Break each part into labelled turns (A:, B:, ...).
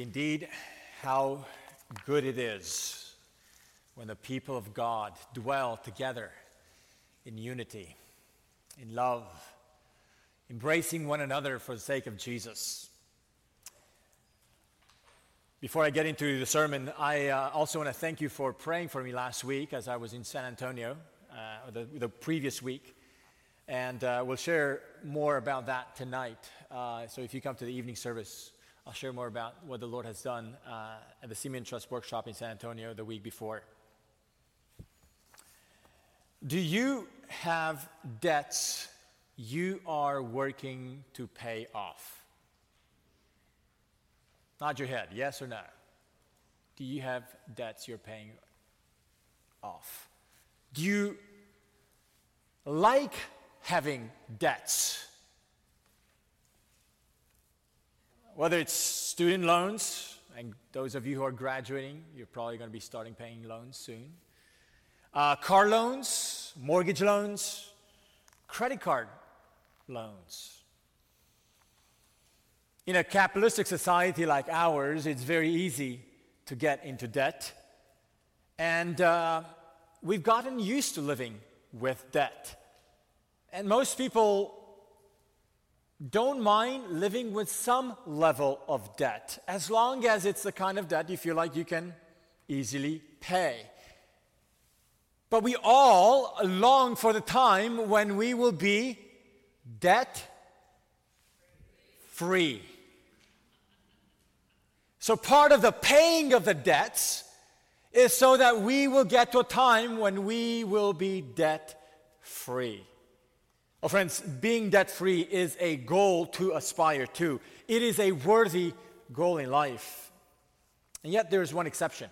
A: Indeed, how good it is when the people of God dwell together in unity, in love, embracing one another for the sake of Jesus. Before I get into the sermon, I uh, also want to thank you for praying for me last week as I was in San Antonio, uh, the, the, previous week. And uh, we'll share more about that tonight. Uh, so if you come to the evening service, I'll share more about what the Lord has done uh, at the Simeon Trust Workshop in San Antonio the week before. Do you have debts you are working to pay off? Nod your head, yes or no? Do you have debts you're paying off? Do you like having debts? Whether it's student loans, and those of you who are graduating, you're probably going to be starting paying loans soon. Uh, car loans, mortgage loans, credit card loans. In a capitalistic society like ours, it's very easy to get into debt. And uh, we've gotten used to living with debt. And most people don't mind living with some level of debt, as long as it's the kind of debt you feel like you can easily pay. But we all long for the time when we will be debt free. So, part of the paying of the debts is so that we will get to a time when we will be debt free. Well, friends, being debt free is a goal to aspire to. It is a worthy goal in life. And yet, there is one exception.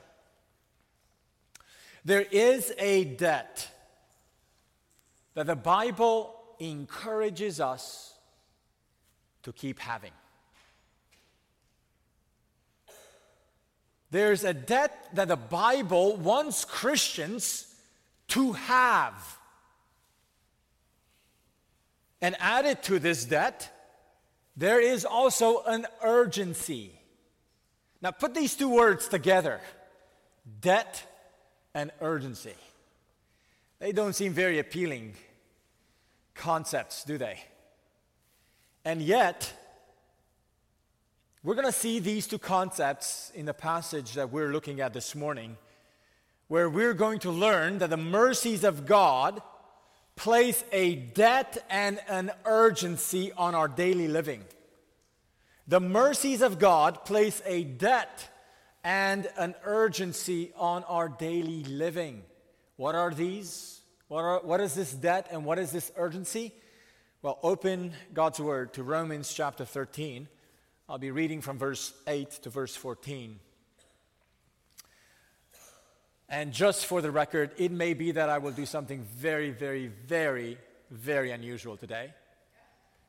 A: There is a debt that the Bible encourages us to keep having. There's a debt that the Bible wants Christians to have. And added to this debt, there is also an urgency. Now, put these two words together debt and urgency. They don't seem very appealing concepts, do they? And yet, we're going to see these two concepts in the passage that we're looking at this morning, where we're going to learn that the mercies of God place a debt and an urgency on our daily living. The mercies of God place a debt and an urgency on our daily living. What are these? What, are, what is this debt and what is this urgency? Well, open God's Word to Romans chapter 13. I'll be reading from verse 8 to verse 14. And just for the record, it may be that I will do something very, very, very, very unusual today.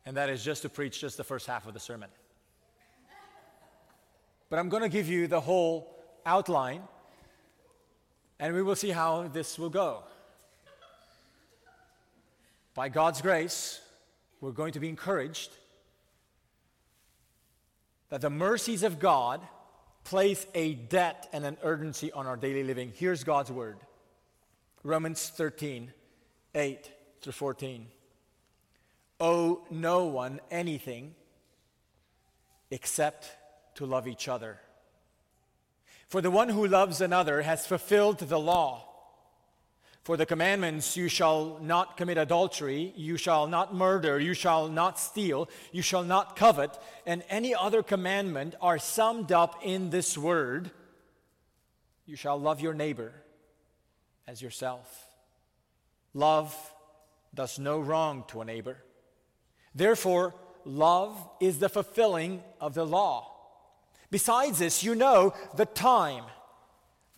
A: And that is just to preach just the first half of the sermon. But I'm going to give you the whole outline, and we will see how this will go. By God's grace, we're going to be encouraged that the mercies of God place a debt and an urgency on our daily living. Here's God's word Romans 13, 8 through 14. Owe no one anything except to love each other. For the one who loves another has fulfilled the law. For the commandments, you shall not commit adultery, you shall not murder, you shall not steal, you shall not covet, and any other commandment are summed up in this word you shall love your neighbor as yourself. Love does no wrong to a neighbor. Therefore, love is the fulfilling of the law. Besides this, you know the time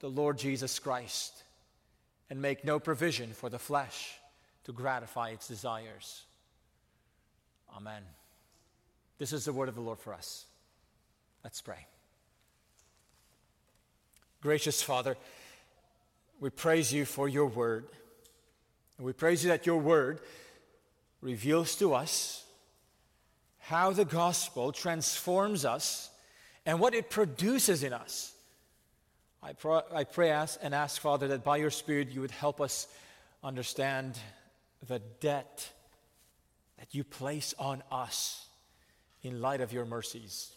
A: the Lord Jesus Christ and make no provision for the flesh to gratify its desires. Amen. This is the word of the Lord for us. Let's pray. Gracious Father, we praise you for your word. And we praise you that your word reveals to us how the gospel transforms us and what it produces in us. I, pro- I pray ask, and ask, Father, that by your Spirit you would help us understand the debt that you place on us in light of your mercies.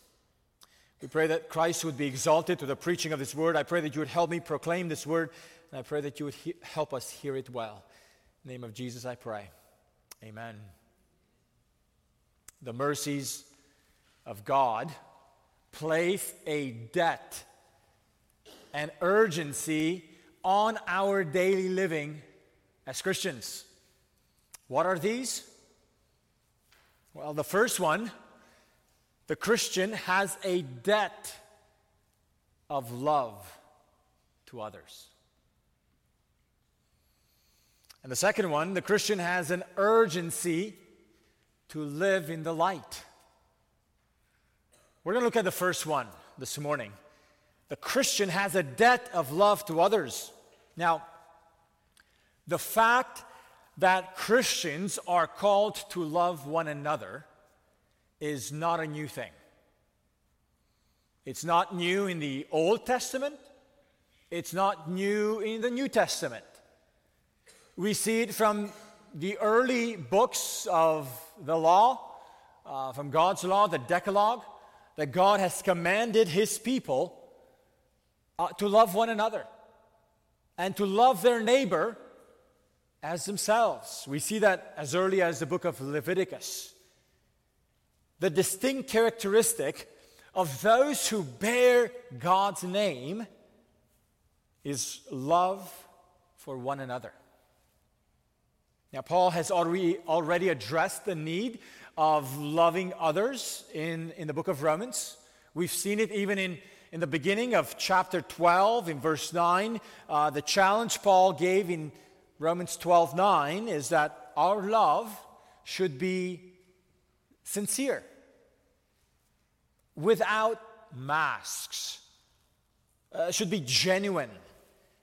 A: We pray that Christ would be exalted to the preaching of this word. I pray that you would help me proclaim this word, and I pray that you would he- help us hear it well. Name of Jesus, I pray. Amen. The mercies of God place a debt and urgency on our daily living as Christians. What are these? Well, the first one the Christian has a debt of love to others. And the second one, the Christian has an urgency to live in the light. We're going to look at the first one this morning. The Christian has a debt of love to others. Now, the fact that Christians are called to love one another is not a new thing. It's not new in the Old Testament, it's not new in the New Testament. We see it from the early books of the law, uh, from God's law, the Decalogue, that God has commanded his people uh, to love one another and to love their neighbor as themselves. We see that as early as the book of Leviticus the distinct characteristic of those who bear God's name is love for one another. Now, Paul has already, already addressed the need of loving others in, in the book of Romans. We've seen it even in, in the beginning of chapter 12, in verse 9. Uh, the challenge Paul gave in Romans 12 9 is that our love should be sincere, without masks, uh, should be genuine.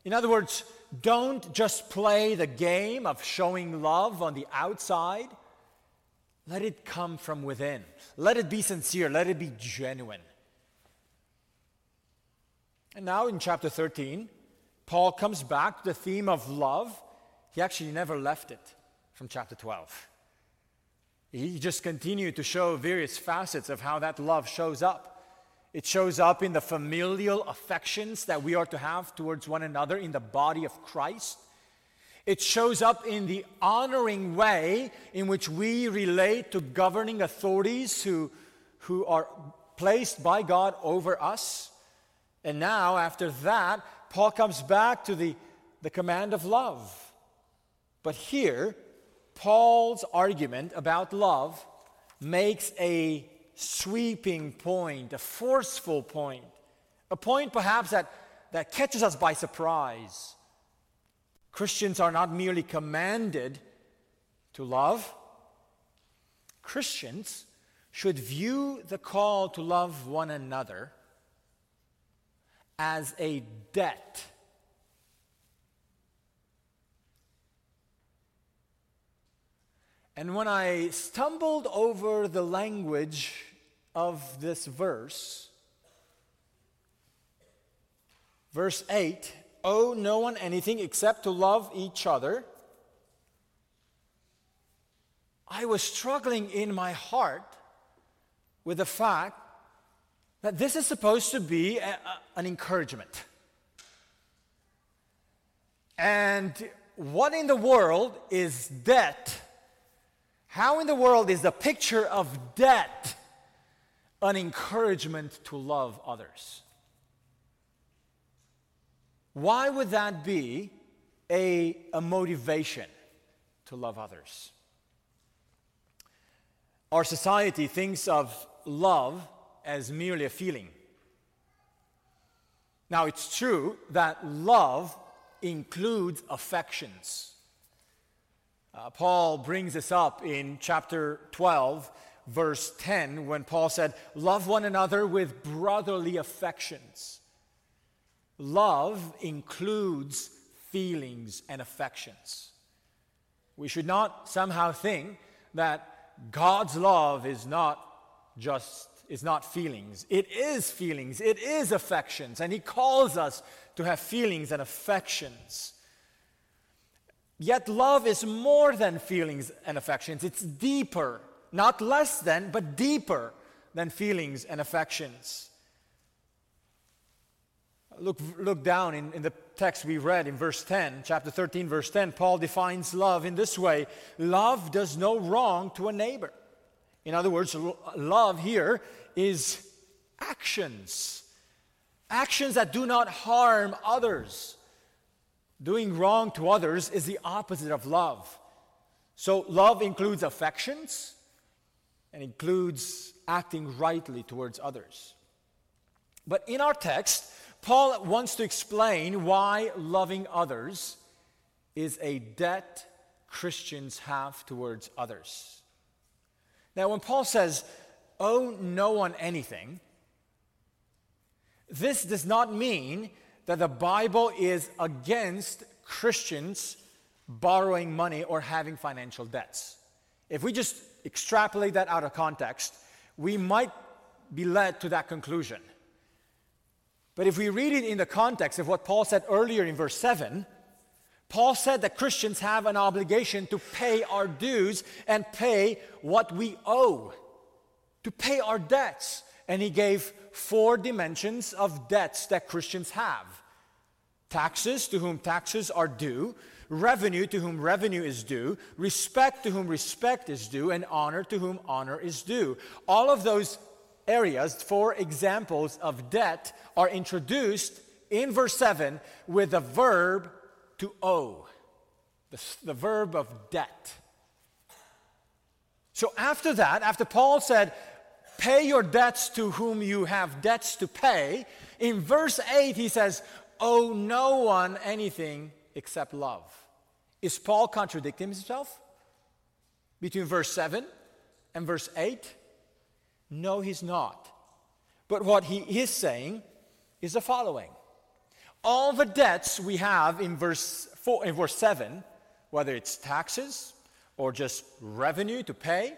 A: In other words, don't just play the game of showing love on the outside. Let it come from within. Let it be sincere. Let it be genuine. And now in chapter 13, Paul comes back to the theme of love. He actually never left it from chapter 12. He just continued to show various facets of how that love shows up. It shows up in the familial affections that we are to have towards one another in the body of Christ. It shows up in the honoring way in which we relate to governing authorities who, who are placed by God over us. And now, after that, Paul comes back to the, the command of love. But here, Paul's argument about love makes a sweeping point, a forceful point, a point perhaps that, that catches us by surprise. Christians are not merely commanded to love, Christians should view the call to love one another as a debt And when I stumbled over the language of this verse, verse 8 owe no one anything except to love each other. I was struggling in my heart with the fact that this is supposed to be a, a, an encouragement. And what in the world is debt? How in the world is the picture of debt an encouragement to love others? Why would that be a, a motivation to love others? Our society thinks of love as merely a feeling. Now, it's true that love includes affections. Uh, Paul brings this up in chapter 12, verse 10, when Paul said, Love one another with brotherly affections. Love includes feelings and affections. We should not somehow think that God's love is not just is not feelings. It is feelings. It is affections. And He calls us to have feelings and affections. Yet love is more than feelings and affections. It's deeper, not less than, but deeper than feelings and affections. Look, look down in, in the text we read in verse 10, chapter 13, verse 10. Paul defines love in this way love does no wrong to a neighbor. In other words, love here is actions. Actions that do not harm others. Doing wrong to others is the opposite of love. So, love includes affections and includes acting rightly towards others. But in our text, Paul wants to explain why loving others is a debt Christians have towards others. Now, when Paul says, owe no one anything, this does not mean that the Bible is against Christians borrowing money or having financial debts. If we just extrapolate that out of context, we might be led to that conclusion. But if we read it in the context of what Paul said earlier in verse 7, Paul said that Christians have an obligation to pay our dues and pay what we owe, to pay our debts. And he gave four dimensions of debts that Christians have taxes, to whom taxes are due, revenue, to whom revenue is due, respect, to whom respect is due, and honor, to whom honor is due. All of those areas, four examples of debt, are introduced in verse 7 with the verb to owe, the, the verb of debt. So after that, after Paul said, Pay your debts to whom you have debts to pay, in verse 8 he says, Owe no one anything except love. Is Paul contradicting himself between verse 7 and verse 8? No, he's not. But what he is saying is the following all the debts we have in verse, four, in verse 7, whether it's taxes or just revenue to pay,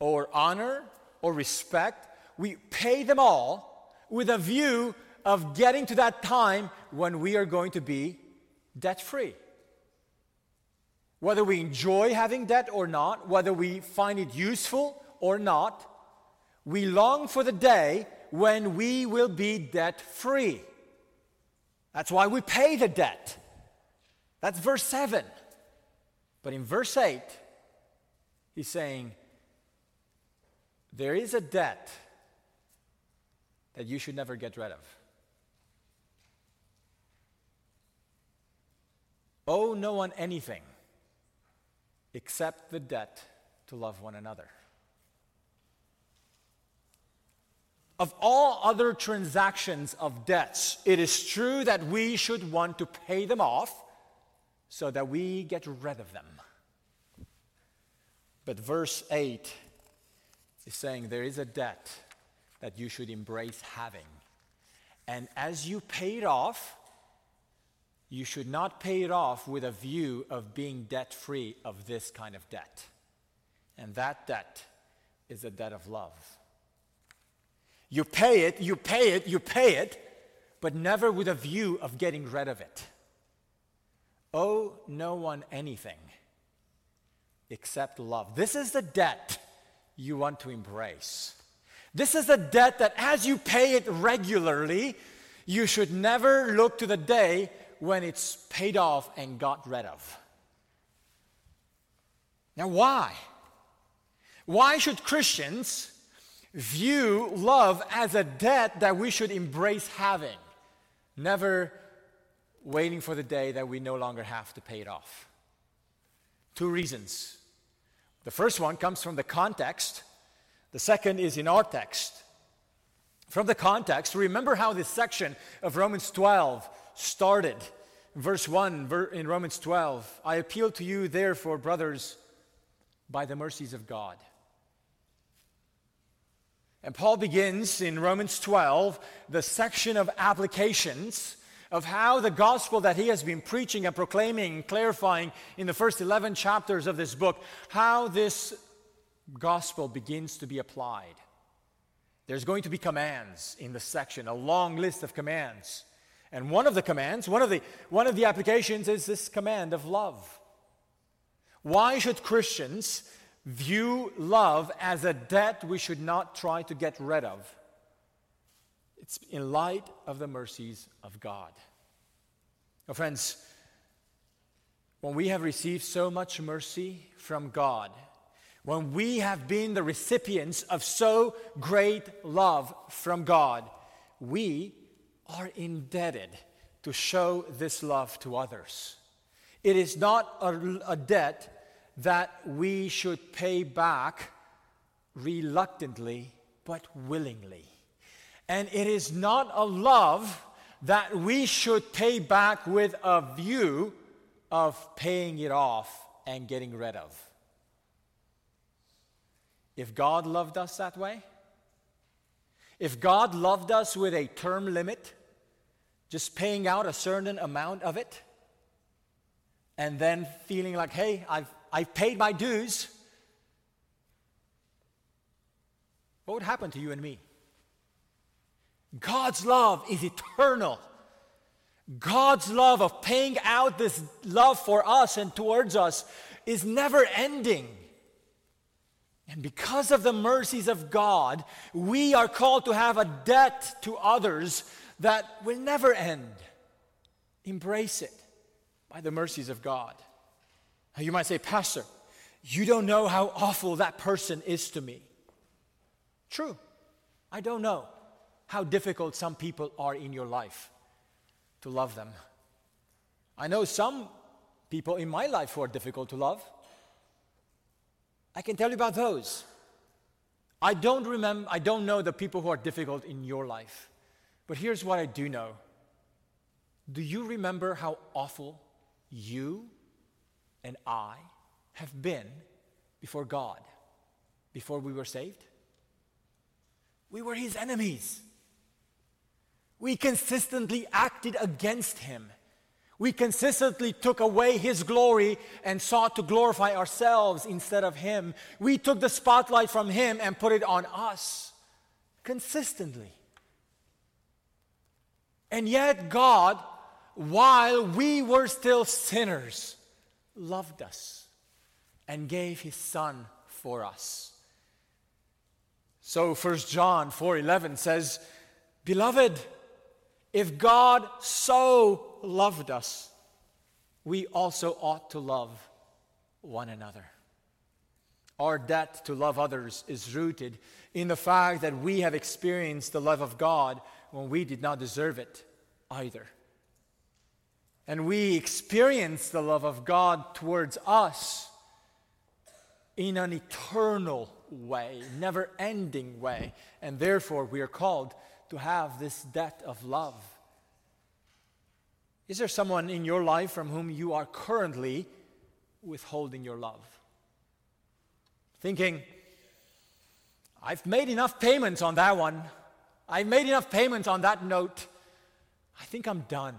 A: or honor or respect, we pay them all with a view of getting to that time when we are going to be debt free. Whether we enjoy having debt or not, whether we find it useful or not, we long for the day when we will be debt free. That's why we pay the debt. That's verse 7. But in verse 8, he's saying, There is a debt that you should never get rid of. Owe no one anything except the debt to love one another. Of all other transactions of debts, it is true that we should want to pay them off so that we get rid of them. But verse 8 is saying there is a debt that you should embrace having. And as you pay it off, you should not pay it off with a view of being debt free of this kind of debt. And that debt is a debt of love. You pay it, you pay it, you pay it, but never with a view of getting rid of it. Owe no one anything except love. This is the debt you want to embrace. This is the debt that as you pay it regularly, you should never look to the day when it's paid off and got rid of. Now, why? Why should Christians view love as a debt that we should embrace having, never waiting for the day that we no longer have to pay it off. Two reasons. The first one comes from the context, the second is in our text. From the context, remember how this section of Romans 12 started. Verse 1 in Romans 12 I appeal to you, therefore, brothers, by the mercies of God. And Paul begins in Romans 12 the section of applications of how the gospel that he has been preaching and proclaiming clarifying in the first 11 chapters of this book, how this gospel begins to be applied. There's going to be commands in the section, a long list of commands. And one of the commands, one of the, one of the applications is this command of love. Why should Christians view love as a debt we should not try to get rid of? It's in light of the mercies of God. Now, friends, when we have received so much mercy from God, when we have been the recipients of so great love from God, we are indebted to show this love to others. It is not a, a, debt that we should pay back reluctantly, but willingly. And it is not a love that we should pay back with a view of paying it off and getting rid of. If God loved us that way, if God loved us with a term limit, just paying out a certain amount of it, and then feeling like, hey, I've, I've paid my dues, what would happen to you and me? God's love is eternal. God's love of paying out this love for us and towards us is never ending. And because of the mercies of God, we are called to have a debt to others that will never end. Embrace it by the mercies of God. You might say, Pastor, you don't know how awful that person is to me. True, I don't know how difficult some people are in your life to love them. I know some people in my life who are difficult to love. I can tell you about those. I don't remember, I don't know the people who are difficult in your life. But here's what I do know. Do you remember how awful you and I have been before God before we were saved? We were his enemies. We consistently acted against him. We consistently took away His glory and sought to glorify ourselves instead of Him. We took the spotlight from Him and put it on us consistently. And yet, God, while we were still sinners, loved us and gave His Son for us. So 1 John 4:11 says, "Beloved, if God so loved us, we also ought to love one another. Our debt to love others is rooted in the fact that we have experienced the love of God when we did not deserve it either. And we experience the love of God towards us in an eternal way, never ending way. And therefore, we are called to have this debt of love. Is there someone in your life from whom you are currently withholding your love? Thinking, I've made enough payments on that one. I've made enough payments on that note. I think I'm done.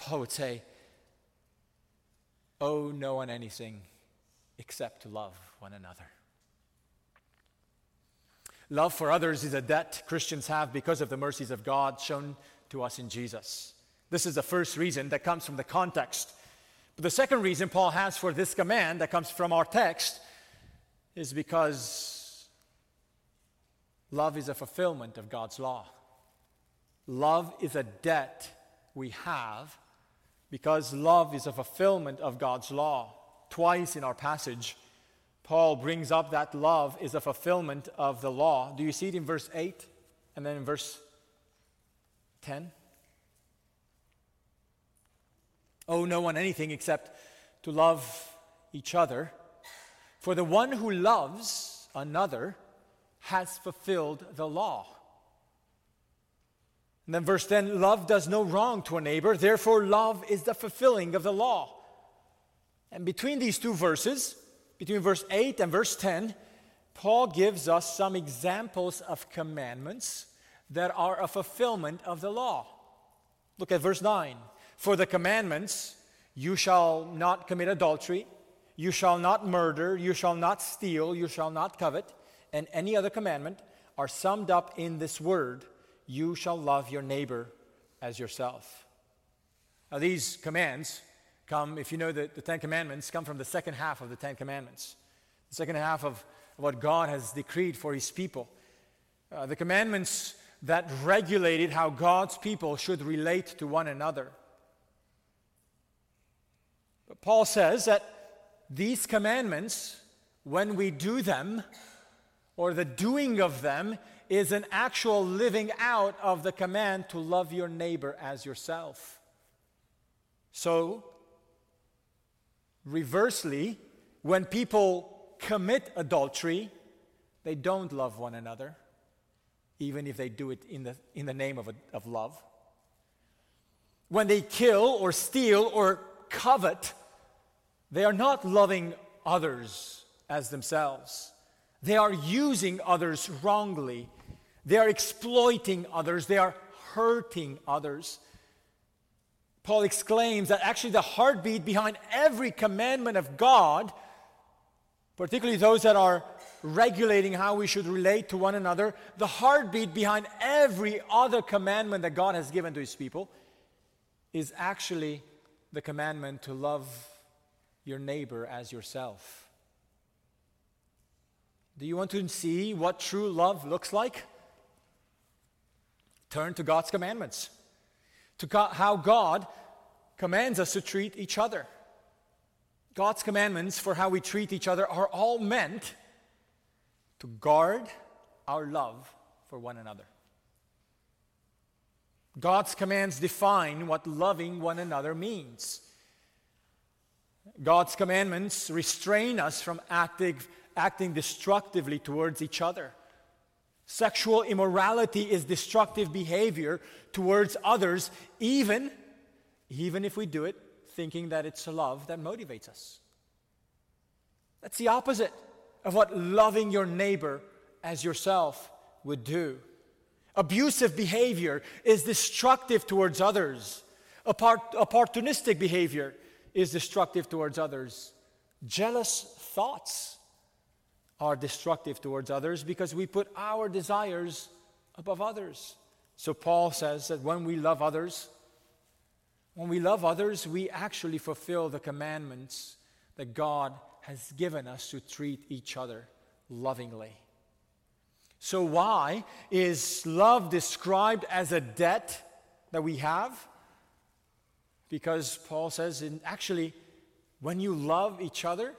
A: Paul would say, Owe no one anything except to love one another. Love for others is a debt Christians have because of the mercies of God shown to us in Jesus. This is the first reason that comes from the context. But the second reason Paul has for this command that comes from our text is because love is a fulfillment of God's law. Love is a debt we have because love is a fulfillment of God's law. Twice in our passage, Paul brings up that love is a fulfillment of the law. Do you see it in verse 8 and then in verse 10? Owe no one anything except to love each other. For the one who loves another has fulfilled the law. And then verse 10 love does no wrong to a neighbor, therefore, love is the fulfilling of the law. And between these two verses, between verse 8 and verse 10, Paul gives us some examples of commandments that are a fulfillment of the law. Look at verse 9. For the commandments, you shall not commit adultery, you shall not murder, you shall not steal, you shall not covet, and any other commandment are summed up in this word you shall love your neighbor as yourself. Now, these commands come, if you know the, the Ten Commandments, come from the second half of the Ten Commandments, the second half of what God has decreed for his people. Uh, the commandments that regulated how God's people should relate to one another. But Paul says that these commandments, when we do them, or the doing of them, is an actual living out of the command to love your neighbor as yourself. So, reversely, when people commit adultery, they don't love one another, even if they do it in the, in the name of, a, of love. When they kill or steal or covet, they are not loving others as themselves. They are using others wrongly they are exploiting others, they are hurting others. Paul exclaims that actually the heartbeat behind every commandment of God, particularly those that are regulating how we should relate to one another, the heartbeat behind every other commandment that God has given to his people is actually the commandment to love your neighbor as yourself. Do you want to see what true love looks like? Turn to God's commandments, to how God commands us to treat each other. God's commandments for how we treat each other are all meant to guard our love for one another. God's commands define what loving one another means. God's commandments restrain us from acting destructively towards each other. Sexual immorality is destructive behavior towards others, even, even if we do it thinking that it's love that motivates us. That's the opposite of what loving your neighbor as yourself would do. Abusive behavior is destructive towards others. Oppor- opportunistic behavior is destructive towards others. Jealous thoughts are destructive towards others because we put our desires above others. So Paul says that when we love others, when we love others, we actually fulfill the commandments that God has given us to treat each other lovingly. So, why is love described as a debt that we have? Because Paul says, in actually, when you love each other,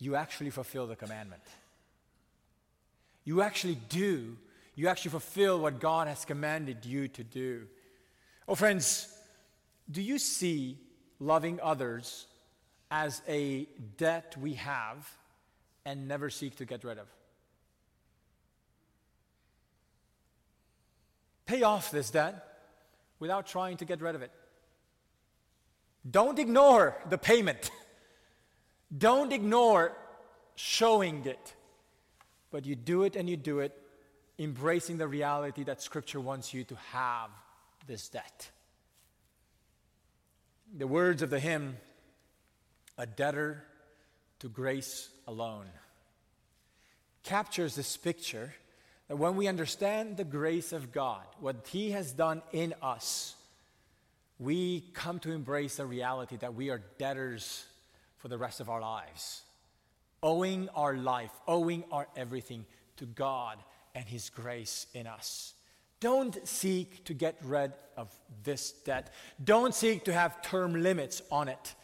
A: you actually fulfill the commandment. You actually do. You actually fulfill what God has commanded you to do. Oh, friends, do you see loving others as a debt we have and never seek to get rid of? Pay off this debt without trying to get rid of it. Don't ignore the payment. Don't ignore showing it, but you do it and you do it, embracing the reality that Scripture wants you to have this debt. The words of the hymn, A Debtor to Grace Alone, captures this picture that when we understand the grace of God, what He has done in us, we come to embrace the reality that we are debtors for the rest of our lives, owing our life, owing our everything to God and His grace in us. Don't seek to get rid of this debt. Don't seek to have term limits on it.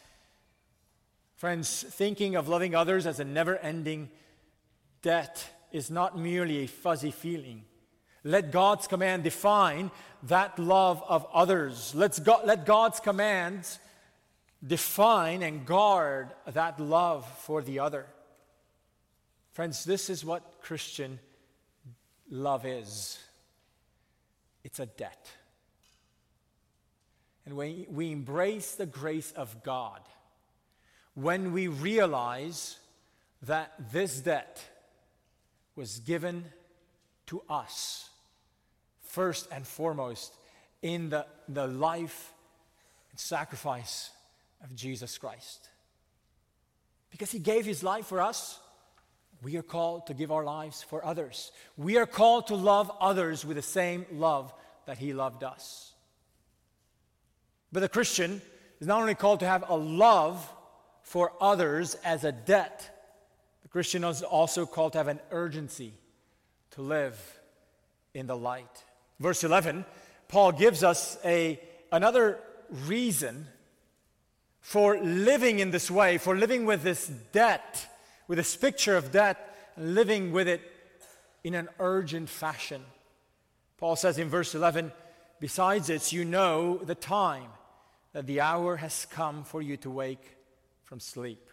A: Friends, thinking of loving others as a never ending debt is not merely a fuzzy feeling. Let God's command define that love of others. Let's go, let God's commands define and guard that love for the other. Friends, this is what Christian love is it's a debt. And when we embrace the grace of God, when we realize that this debt was given to us, first and foremost, in the, the life and sacrifice of Jesus Christ. Because he gave his life for us, we are called to give our lives for others. We are called to love others with the same love that he loved us. But the Christian is not only called to have a love for others as a debt, the Christian is also called to have an urgency to live in the light. Verse 11, Paul gives us a, another reason for living in this way, for living with this debt, with this picture of debt, living with it in an urgent fashion. Paul says in verse 11, Besides this, you know the time, that the hour has come for you to wake from sleep.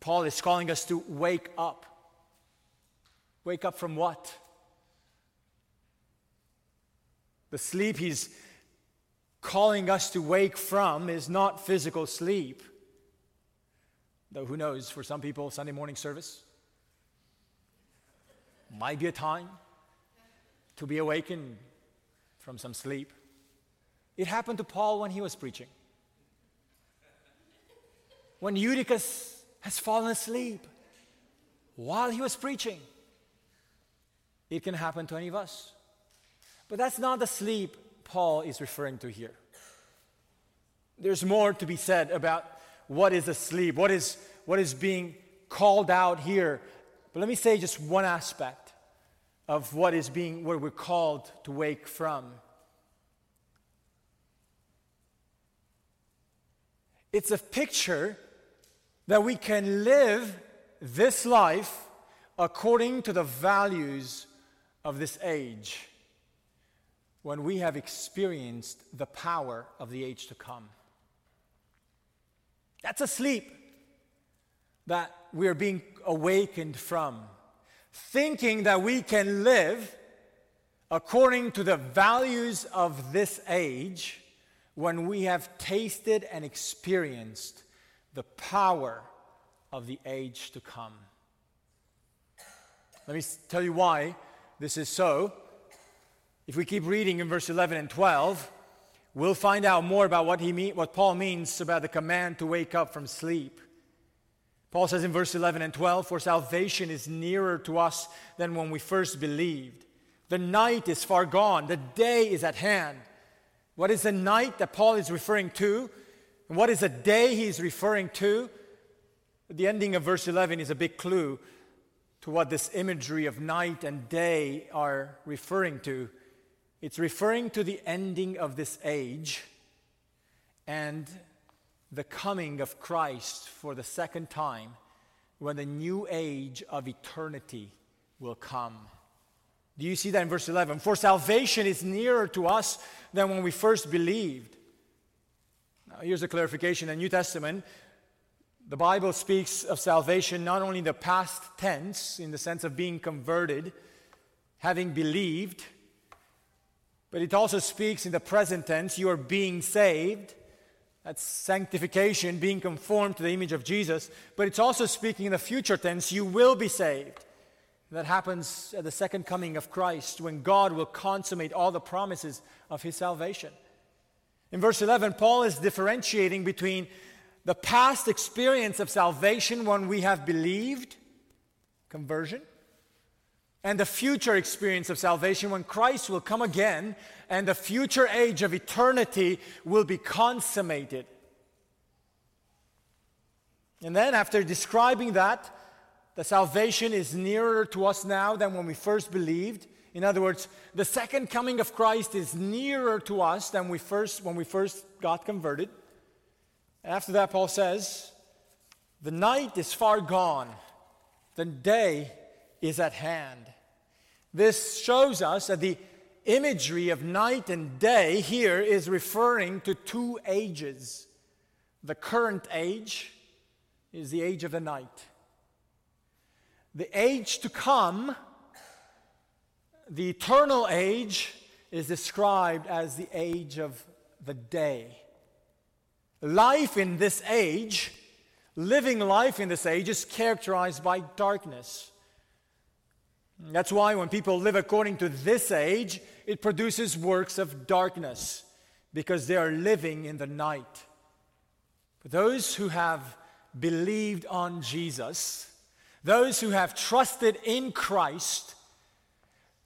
A: Paul is calling us to wake up. Wake up from what? The sleep he's calling us to wake from is not physical sleep. Though who knows, for some people, Sunday morning service might be a time to be awakened from some sleep. It happened to Paul when he was preaching. When Eutychus has fallen asleep while he was preaching, it can happen to any of us. But that's not the sleep Paul is referring to here. There's more to be said about what is asleep, what is, what is being called out here. But let me say just one aspect of what is being, what we're called to wake from. It's a picture that we can live this life according to the values of this age when we have experienced the power of the age to come. That's a sleep that we are being awakened from, thinking that we can live according to the values of this age when we have tasted and experienced the power of the age to come. Let me tell you why this is so. If we keep reading in verse 11 and 12, we'll find out more about what, he mean, what Paul means about the command to wake up from sleep. Paul says in verse 11 and 12, For salvation is nearer to us than when we first believed. The night is far gone, the day is at hand. What is the night that Paul is referring to? And what is the day he's referring to? The ending of verse 11 is a big clue to what this imagery of night and day are referring to. It's referring to the ending of this age and the coming of Christ for the second time when the new age of eternity will come. Do you see that in verse 11? For salvation is nearer to us than when we first believed. Now, here's a clarification. In the New Testament, the Bible speaks of salvation not only in the past tense, in the sense of being converted, having believed, but it also speaks in the present tense you are being saved. That's sanctification, being conformed to the image of Jesus. But it's also speaking in the future tense you will be saved. That happens at the second coming of Christ when God will consummate all the promises of his salvation. In verse 11, Paul is differentiating between the past experience of salvation when we have believed, conversion, and the future experience of salvation when Christ will come again and the future age of eternity will be consummated. And then, after describing that, the salvation is nearer to us now than when we first believed. In other words, the second coming of Christ is nearer to us than we first, when we first got converted. After that, Paul says, The night is far gone, the day is at hand. This shows us that the imagery of night and day here is referring to two ages. The current age is the age of the night, The age to come, the eternal age, is described as the age of the day. Life in this age, living life in this age, is characterized by darkness. That's why when people live according to this age, it produces works of darkness because they are living in the night. But those who have believed on Jesus, those who have trusted in Christ,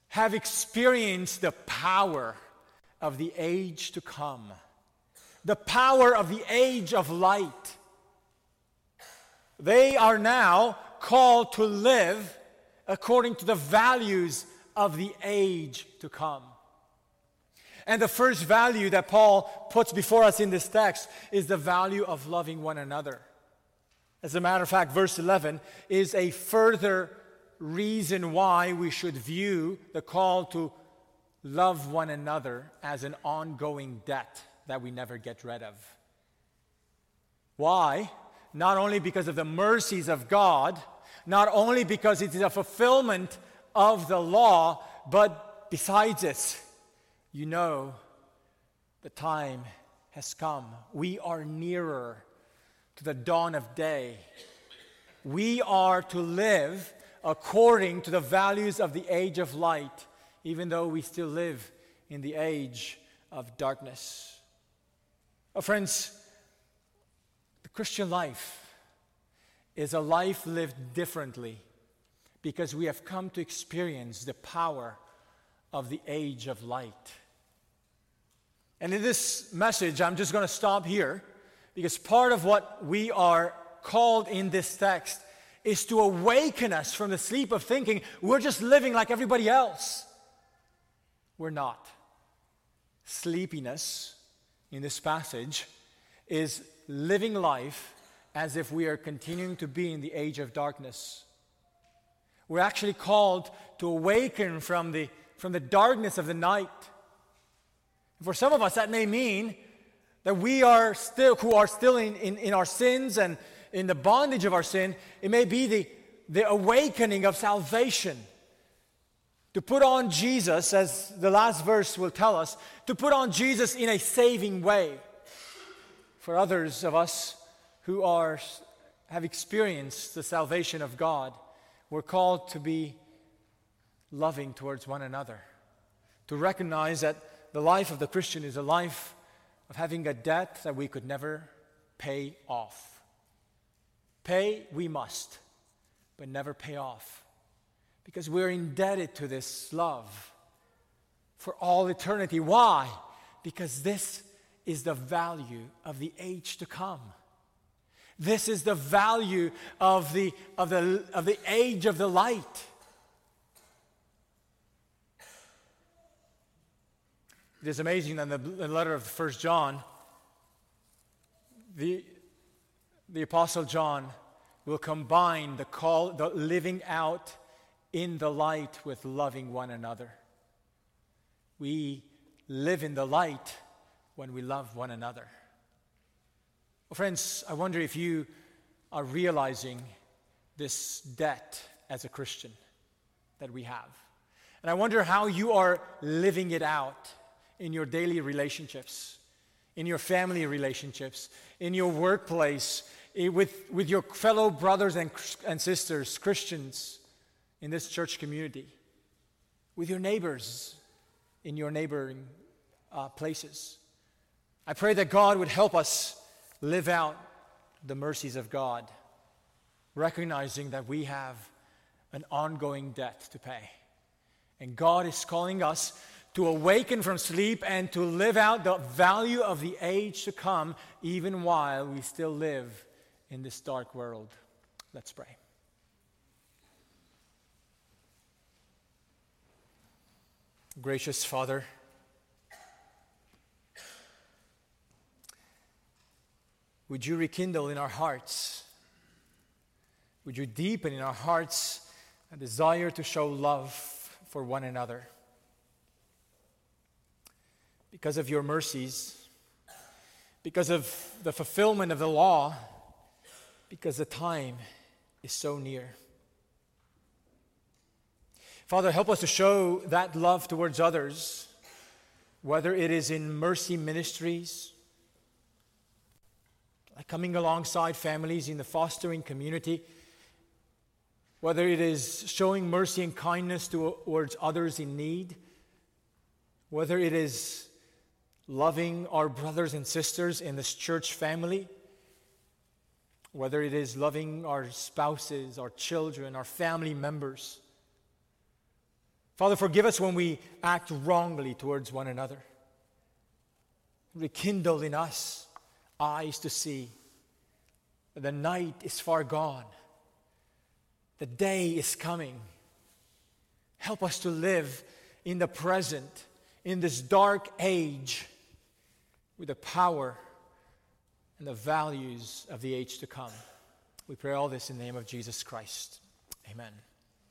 A: have experienced the power of the age to come, the power of the age of light. They are now called to live according to the values of the age to come. And the first value that Paul puts before us in this text is the value of loving one another. As a matter of fact, verse 11 is a further reason why we should view the call to love one another as an ongoing debt that we never get rid of. Why? Not only because of the mercies of God, not only because it is a fulfillment of the law, but besides this, you know the time has come. We are nearer to the dawn of day. We are to live according to the values of the age of light, even though we still live in the age of darkness. Oh, friends, the Christian life is a life lived differently because we have come to experience the power of the age of light. And in this message, I'm just going to stop here because part of what we are called in this text is to awaken us from the sleep of thinking we're just living like everybody else. We're not. Sleepiness in this passage is living life as if we are continuing to be in the age of darkness. We're actually called to awaken from the, from the darkness of the night. For some of us, that may mean that we are still, who are still in, in, in our sins and in the bondage of our sin, it may be the, the awakening of salvation. To put on Jesus, as the last verse will tell us, to put on Jesus in a saving way. For others of us, who are, have experienced the salvation of God, we're called to be loving towards one another, to recognize that the life of the Christian is a life of having a debt that we could never pay off. Pay, we must, but never pay off. Because we're indebted to this love for all eternity. Why? Because this is the value of the age to come. This is the value of the, of the, of the age of the light. It is amazing that in the letter of First John, the, the Apostle John will combine the call, the living out in the light with loving one another. We live in the light when we love one another. Well, friends, I wonder if you are realizing this debt as a Christian that we have. And I wonder how you are living it out in your daily relationships, in your family relationships, in your workplace, eh, with, with your fellow brothers and, and sisters, Christians in this church community, with your neighbors in your neighboring uh, places. I pray that God would help us live out the mercies of God, recognizing that we have an ongoing debt to pay. And God is calling us to awaken from sleep and to live out the value of the age to come, even while we still live in this dark world. Let's pray. Gracious Father, Would you rekindle in our hearts? Would you deepen in our hearts a desire to show love for one another? Because of your mercies, because of the fulfillment of the law, because the time is so near. Father, help us to show that love towards others, whether it is in mercy ministries, like coming alongside families in the fostering community, whether it is showing mercy and kindness towards others in need, whether it is loving our brothers and sisters in this church family, whether it is loving our spouses, our children, our family members. Father, forgive us when we act wrongly towards one another. Rekindle in us eyes to see. The night is far gone. The day is coming. Help us to live in the present, in this dark age, with the power and the values of the age to come. We pray all this in the name of Jesus Christ. Amen.